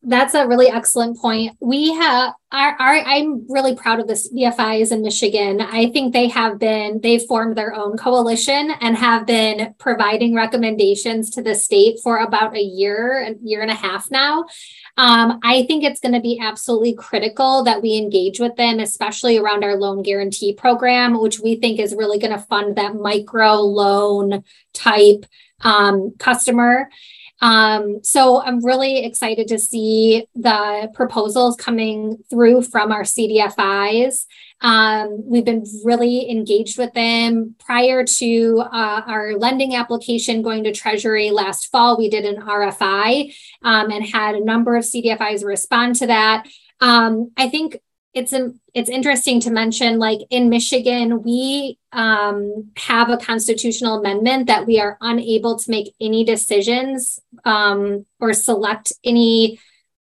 That's a really excellent point. We have our, our I'm really proud of the CDFIs in Michigan. I think they have been they've formed their own coalition and have been providing recommendations to the state for about a year, a year and a half now. Um, I think it's going to be absolutely critical that we engage with them, especially around our loan guarantee program, which we think is really going to fund that micro loan type um, customer. Um, so I'm really excited to see the proposals coming through from our CDFIs. Um, we've been really engaged with them prior to uh, our lending application going to Treasury last fall. We did an RFI um, and had a number of CDFIs respond to that. Um, I think it's an, it's interesting to mention like in michigan we um, have a constitutional amendment that we are unable to make any decisions um, or select any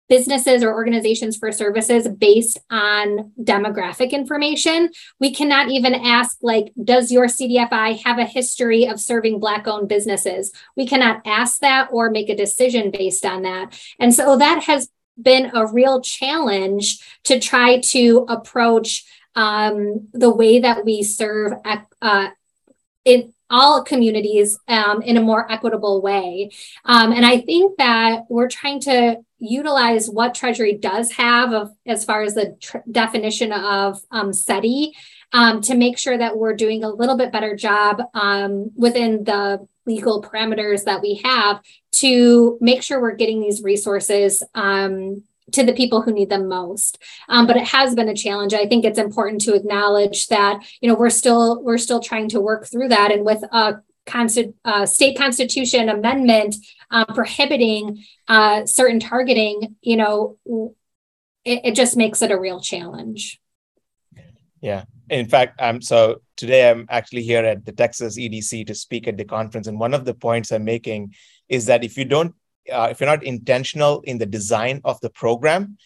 businesses or organizations for services based on demographic information. We cannot even ask like does your cdfi have a history of serving black owned businesses? We cannot ask that or make a decision based on that. And so that has been a real challenge to try to approach um, the way that we serve uh, in all communities um, in a more equitable way. Um, and I think that we're trying to utilize what Treasury does have of, as far as the tr- definition of um, SEDI um, to make sure that we're doing a little bit better job um, within the legal parameters that we have to make sure we're getting these resources um, to the people who need them most. Um, but it has been a challenge. I think it's important to acknowledge that you know we're still we're still trying to work through that, and with a uh, state constitution amendment uh, prohibiting uh, certain targeting, you know, it, it just makes it a real challenge. Yeah. In fact, I'm so today I'm actually here at the Texas EDC to speak at the conference, and one of the points I'm making is that if you don't uh, if you're not intentional in the design of the program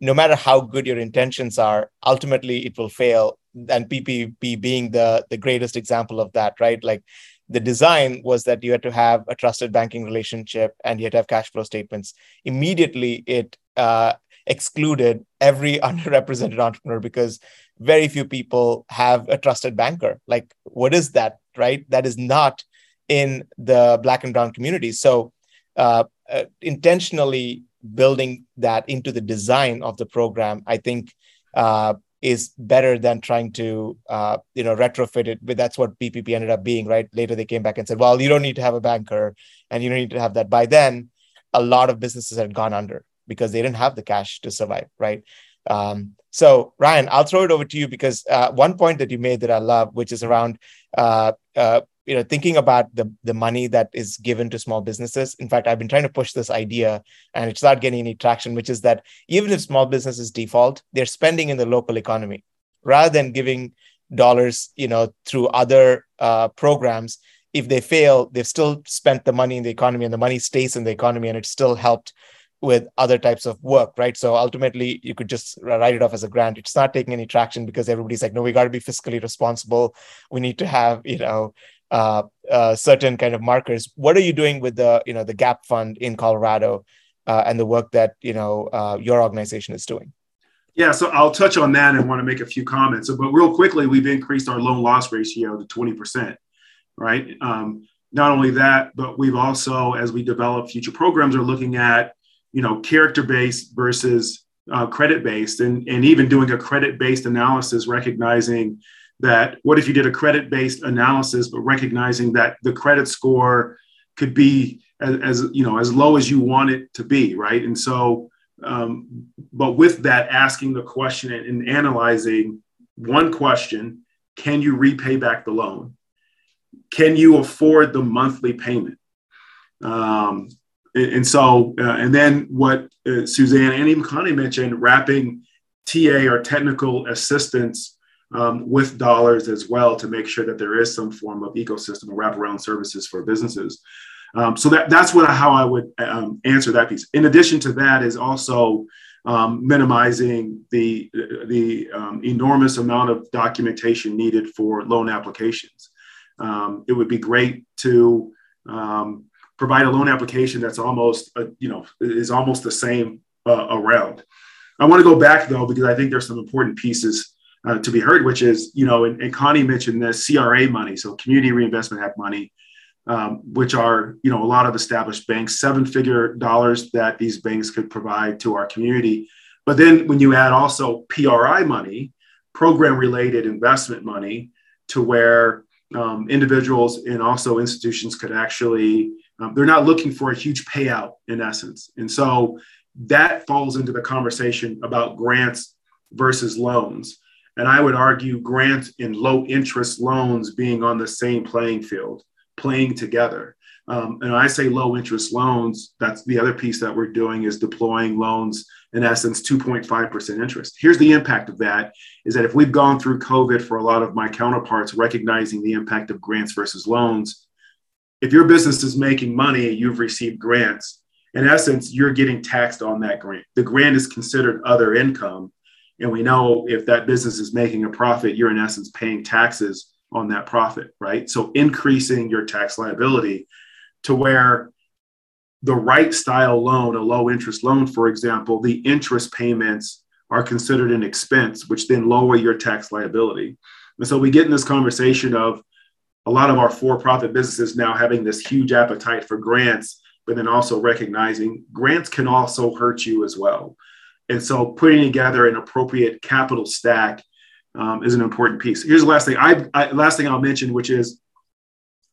no matter how good your intentions are ultimately it will fail. And ppp being the the greatest example of that right? Like the design was that you had to have a trusted banking relationship and you had to have cash flow statements. Immediately it uh, excluded every underrepresented entrepreneur because very few people have a trusted banker like what is that right that is not in the black and brown community. so uh, uh, intentionally building that into the design of the program, I think uh, is better than trying to uh, you know retrofit it. But that's what PPP ended up being, right? Later they came back and said, well, you don't need to have a banker and you don't need to have that. By then, a lot of businesses had gone under because they didn't have the cash to survive, right? Um, so Ryan, I'll throw it over to you because uh, one point that you made that I love, which is around uh, uh, you know thinking about the the money that is given to small businesses. In fact i've been trying to push this idea and it's not getting any traction which is that even if small businesses default they're spending in the local economy rather than giving dollars you know through other uh, programs. If they fail they've still spent the money in the economy and the money stays in the economy and it's still helped with other types of work, right? So ultimately, you could just write it off as a grant. It's not taking any traction because everybody's like, no, we got to be fiscally responsible. We need to have, you know, uh, uh, certain kind of markers. What are you doing with the, you know, the Gap Fund in Colorado uh, and the work that you know uh, your organization is doing? Yeah, so I'll touch on that and want to make a few comments. But real quickly, we've increased our loan loss ratio to 20%, right? Um, not only that, but we've also, as we develop future programs, are looking at you know, character based versus uh, credit based, and, and even doing a credit based analysis, recognizing that what if you did a credit based analysis, but recognizing that the credit score could be as, as, you know as low as you want it to be, right? And so, um, but with that, asking the question and, and analyzing one question: Can you repay back the loan? Can you afford the monthly payment? Um, and, so, uh, and then what uh, Suzanne and even Connie mentioned, wrapping TA or technical assistance um, with dollars as well to make sure that there is some form of ecosystem or wraparound services for businesses. Um, so that, that's what how I would um, answer that piece. In addition to that, is also um, minimizing the the um, enormous amount of documentation needed for loan applications. Um, it would be great to um, provide a loan application that's almost, uh, you know, is almost the same uh, around. I want to go back though, because I think there's some important pieces uh, to be heard, which is, you know, and, and, Connie mentioned the CRA money, so Community Reinvestment Act money, um, which are, you know, a lot of established banks, seven figure dollars that these banks could provide to our community. But then when you add also PRI money, program related investment money, to where um, individuals and also institutions could actually um, they're not looking for a huge payout in essence. And so that falls into the conversation about grants versus loans. And I would argue grant and low interest loans being on the same playing field, playing together. Um, and I say low interest loans, that's the other piece that we're doing is deploying loans in essence 2.5% interest. Here's the impact of that is that if we've gone through COVID for a lot of my counterparts recognizing the impact of grants versus loans, if your business is making money you've received grants, in essence, you're getting taxed on that grant. The grant is considered other income. And we know if that business is making a profit, you're in essence paying taxes on that profit, right? So increasing your tax liability to where the right style loan, a low interest loan, for example, the interest payments are considered an expense, which then lower your tax liability. And so we get in this conversation of a lot of our for-profit businesses now having this huge appetite for grants, but then also recognizing grants can also hurt you as well. And so putting together an appropriate capital stack um, is an important piece. Here's the last thing I, I last thing I'll mention, which is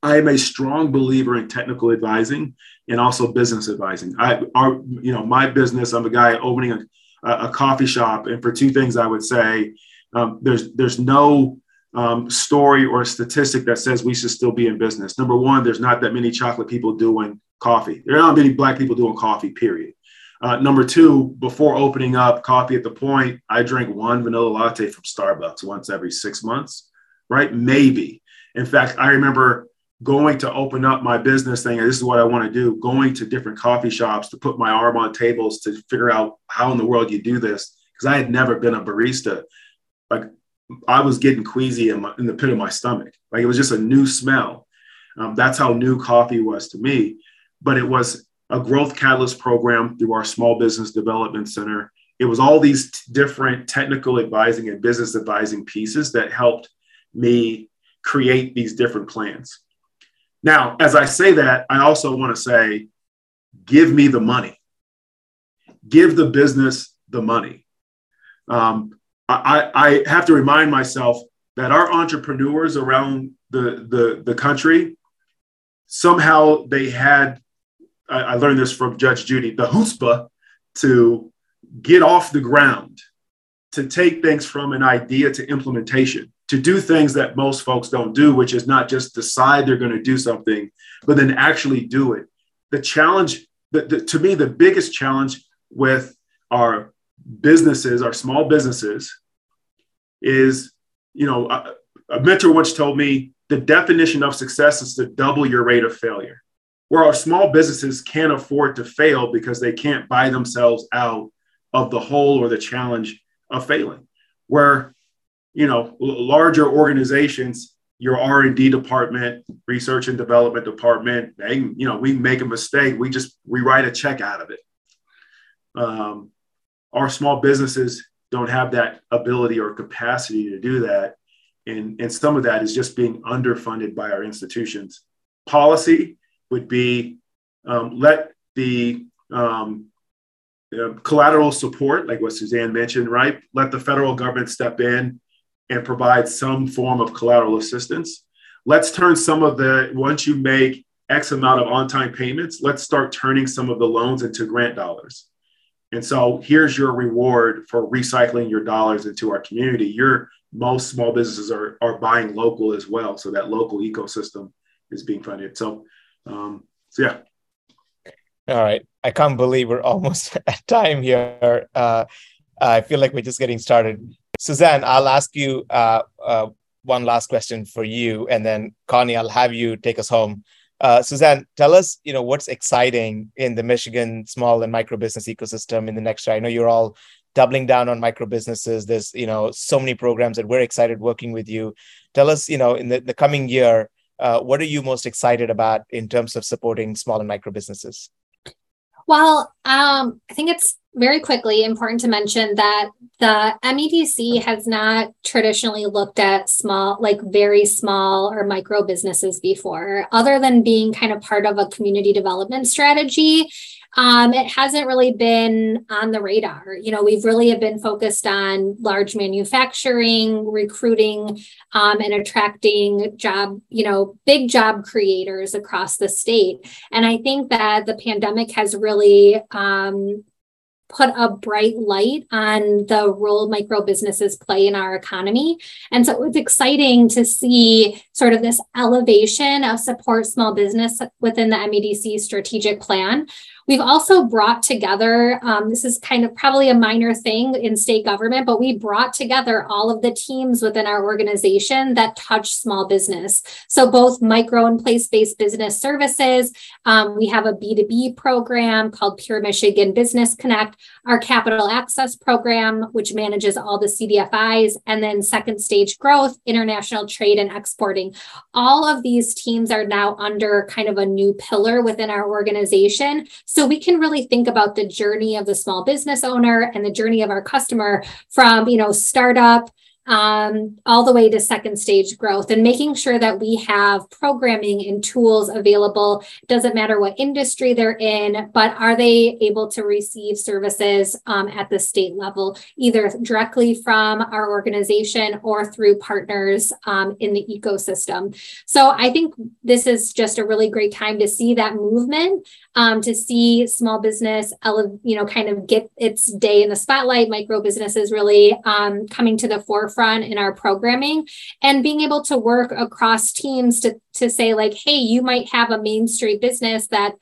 I am a strong believer in technical advising and also business advising. I you know my business. I'm a guy opening a, a coffee shop, and for two things I would say, um, there's there's no um, story or statistic that says we should still be in business. Number one, there's not that many chocolate people doing coffee. There are not many black people doing coffee, period. Uh, number two, before opening up coffee at the point, I drink one vanilla latte from Starbucks once every six months, right? Maybe. In fact, I remember going to open up my business thing, this is what I want to do, going to different coffee shops to put my arm on tables to figure out how in the world you do this. Because I had never been a barista. Like I was getting queasy in, my, in the pit of my stomach. Like it was just a new smell. Um, that's how new coffee was to me. But it was a growth catalyst program through our small business development center. It was all these t- different technical advising and business advising pieces that helped me create these different plans. Now, as I say that, I also want to say, give me the money. Give the business the money. Um, I, I have to remind myself that our entrepreneurs around the, the, the country, somehow they had, I, I learned this from Judge Judy, the chutzpah to get off the ground, to take things from an idea to implementation, to do things that most folks don't do, which is not just decide they're going to do something, but then actually do it. The challenge, the, the, to me, the biggest challenge with our businesses, our small businesses, is, you know, a, a mentor once told me the definition of success is to double your rate of failure. Where our small businesses can't afford to fail because they can't buy themselves out of the hole or the challenge of failing. Where, you know, larger organizations, your R&D department, research and development department, they, you know, we make a mistake, we just rewrite a check out of it. Um, our small businesses don't have that ability or capacity to do that. And, and some of that is just being underfunded by our institutions. Policy would be um, let the um, uh, collateral support, like what Suzanne mentioned, right? Let the federal government step in and provide some form of collateral assistance. Let's turn some of the, once you make X amount of on time payments, let's start turning some of the loans into grant dollars. And so here's your reward for recycling your dollars into our community. Your most small businesses are, are buying local as well. So that local ecosystem is being funded. So, um, so yeah. All right. I can't believe we're almost at time here. Uh, I feel like we're just getting started. Suzanne, I'll ask you uh, uh, one last question for you, and then Connie, I'll have you take us home. Uh, Suzanne, tell us, you know, what's exciting in the Michigan small and micro business ecosystem in the next year. I know you're all doubling down on micro businesses. There's, you know, so many programs that we're excited working with you. Tell us, you know, in the, the coming year, uh, what are you most excited about in terms of supporting small and micro businesses? Well, um, I think it's very quickly important to mention that the MEDC has not traditionally looked at small, like very small or micro businesses before, other than being kind of part of a community development strategy um, it hasn't really been on the radar. You know, we've really have been focused on large manufacturing, recruiting, um, and attracting job, you know, big job creators across the state. And I think that the pandemic has really um, put a bright light on the role micro businesses play in our economy. And so it's exciting to see sort of this elevation of support small business within the MEDC strategic plan. We've also brought together, um, this is kind of probably a minor thing in state government, but we brought together all of the teams within our organization that touch small business. So both micro and place-based business services. Um, we have a B2B program called Pure Michigan Business Connect, our capital access program, which manages all the CDFIs, and then second stage growth, international trade and exporting. All of these teams are now under kind of a new pillar within our organization. So we can really think about the journey of the small business owner and the journey of our customer from, you know, startup um, all the way to second stage growth and making sure that we have programming and tools available. Doesn't matter what industry they're in, but are they able to receive services um, at the state level, either directly from our organization or through partners um, in the ecosystem? So I think this is just a really great time to see that movement um, to see small business, you know, kind of get its day in the spotlight, micro businesses really um, coming to the forefront in our programming and being able to work across teams to, to say like, hey, you might have a Main Street business that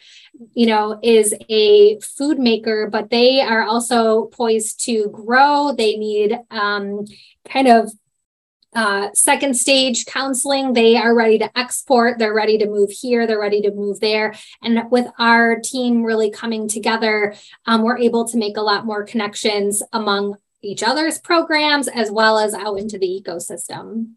you know is a food maker but they are also poised to grow. They need um, kind of uh, second stage counseling, they are ready to export, they're ready to move here, they're ready to move there. And with our team really coming together, um, we're able to make a lot more connections among each other's programs as well as out into the ecosystem.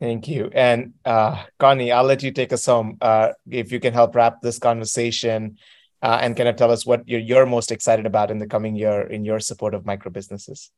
Thank you. And uh, Connie, I'll let you take us home. Uh, if you can help wrap this conversation uh, and kind of tell us what you're, you're most excited about in the coming year in your support of micro businesses.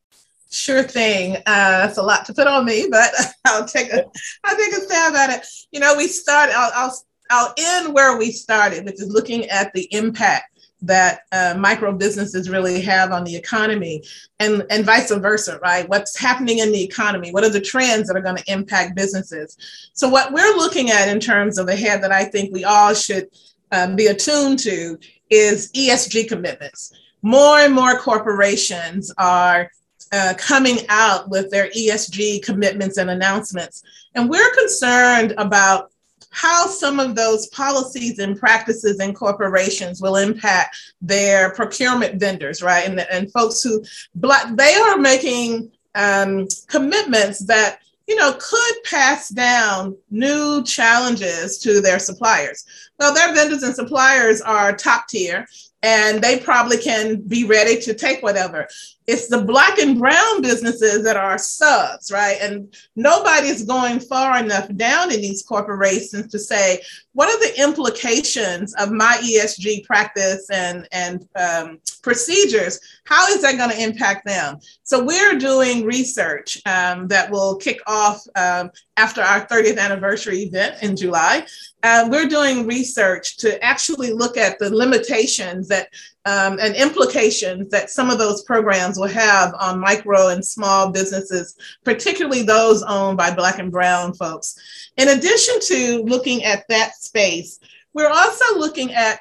Sure thing. Uh, that's a lot to put on me, but I'll take a I'll take a stab at it. You know, we start. I'll I'll I'll end where we started, which is looking at the impact that uh, micro businesses really have on the economy, and and vice versa, right? What's happening in the economy? What are the trends that are going to impact businesses? So what we're looking at in terms of ahead that I think we all should um, be attuned to is ESG commitments. More and more corporations are uh, coming out with their ESG commitments and announcements. And we're concerned about how some of those policies and practices in corporations will impact their procurement vendors, right? And, and folks who, they are making um, commitments that you know, could pass down new challenges to their suppliers. Well, their vendors and suppliers are top tier and they probably can be ready to take whatever it's the black and brown businesses that are subs, right? And nobody's going far enough down in these corporations to say, what are the implications of my ESG practice and, and um, procedures? How is that going to impact them? So we're doing research um, that will kick off um, after our 30th anniversary event in July. Uh, we're doing research to actually look at the limitations that um, and implications that some of those programs will have on micro and small businesses, particularly those owned by Black and Brown folks. In addition to looking at that space, we're also looking at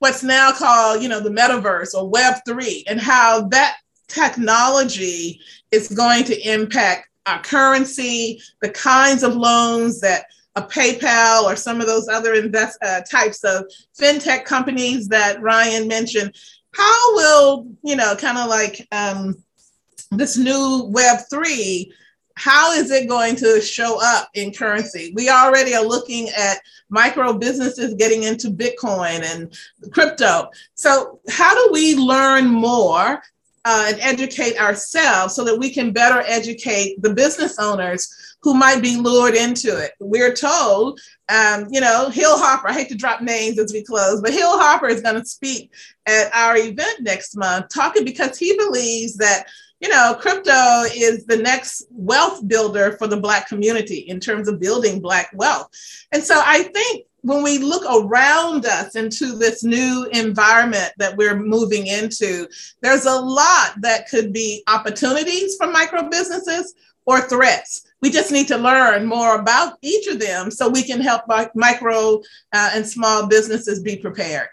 what's now called, you know, the metaverse or Web3 and how that technology is going to impact our currency, the kinds of loans that a PayPal or some of those other invest uh, types of fintech companies that Ryan mentioned, how will you know kind of like um, this new Web three? How is it going to show up in currency? We already are looking at micro businesses getting into Bitcoin and crypto. So, how do we learn more uh, and educate ourselves so that we can better educate the business owners who might be lured into it. We're told, um, you know, Hill Harper, I hate to drop names as we close, but Hill Harper is going to speak at our event next month, talking because he believes that, you know, crypto is the next wealth builder for the Black community in terms of building Black wealth. And so I think when we look around us into this new environment that we're moving into, there's a lot that could be opportunities for micro businesses or threats we just need to learn more about each of them so we can help micro uh, and small businesses be prepared.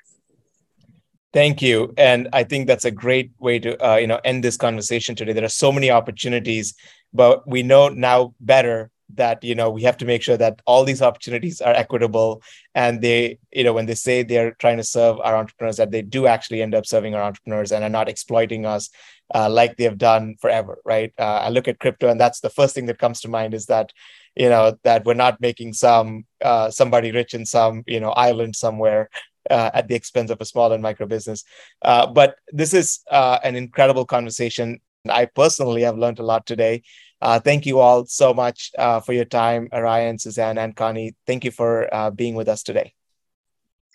Thank you, and I think that's a great way to uh, you know end this conversation today. There are so many opportunities, but we know now better that you know we have to make sure that all these opportunities are equitable and they you know when they say they're trying to serve our entrepreneurs that they do actually end up serving our entrepreneurs and are not exploiting us uh, like they've done forever right uh, i look at crypto and that's the first thing that comes to mind is that you know that we're not making some uh, somebody rich in some you know island somewhere uh, at the expense of a small and micro business. Uh, but this is uh, an incredible conversation. I personally have learned a lot today. Uh, thank you all so much uh, for your time, Ryan, Suzanne, and Connie. Thank you for uh, being with us today.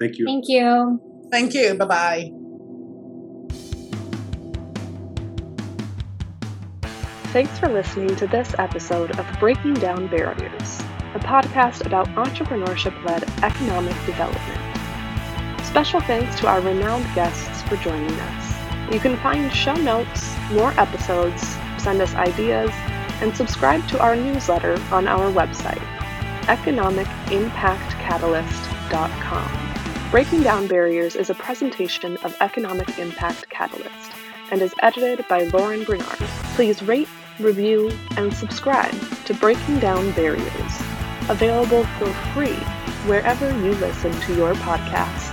Thank you. Thank you. Thank you. Bye bye. Thanks for listening to this episode of Breaking Down Barriers, a podcast about entrepreneurship led economic development. Special thanks to our renowned guests for joining us. You can find show notes, more episodes, send us ideas, and subscribe to our newsletter on our website, economicimpactcatalyst.com. Breaking Down Barriers is a presentation of Economic Impact Catalyst and is edited by Lauren Bernard. Please rate, review, and subscribe to Breaking Down Barriers, available for free wherever you listen to your podcasts.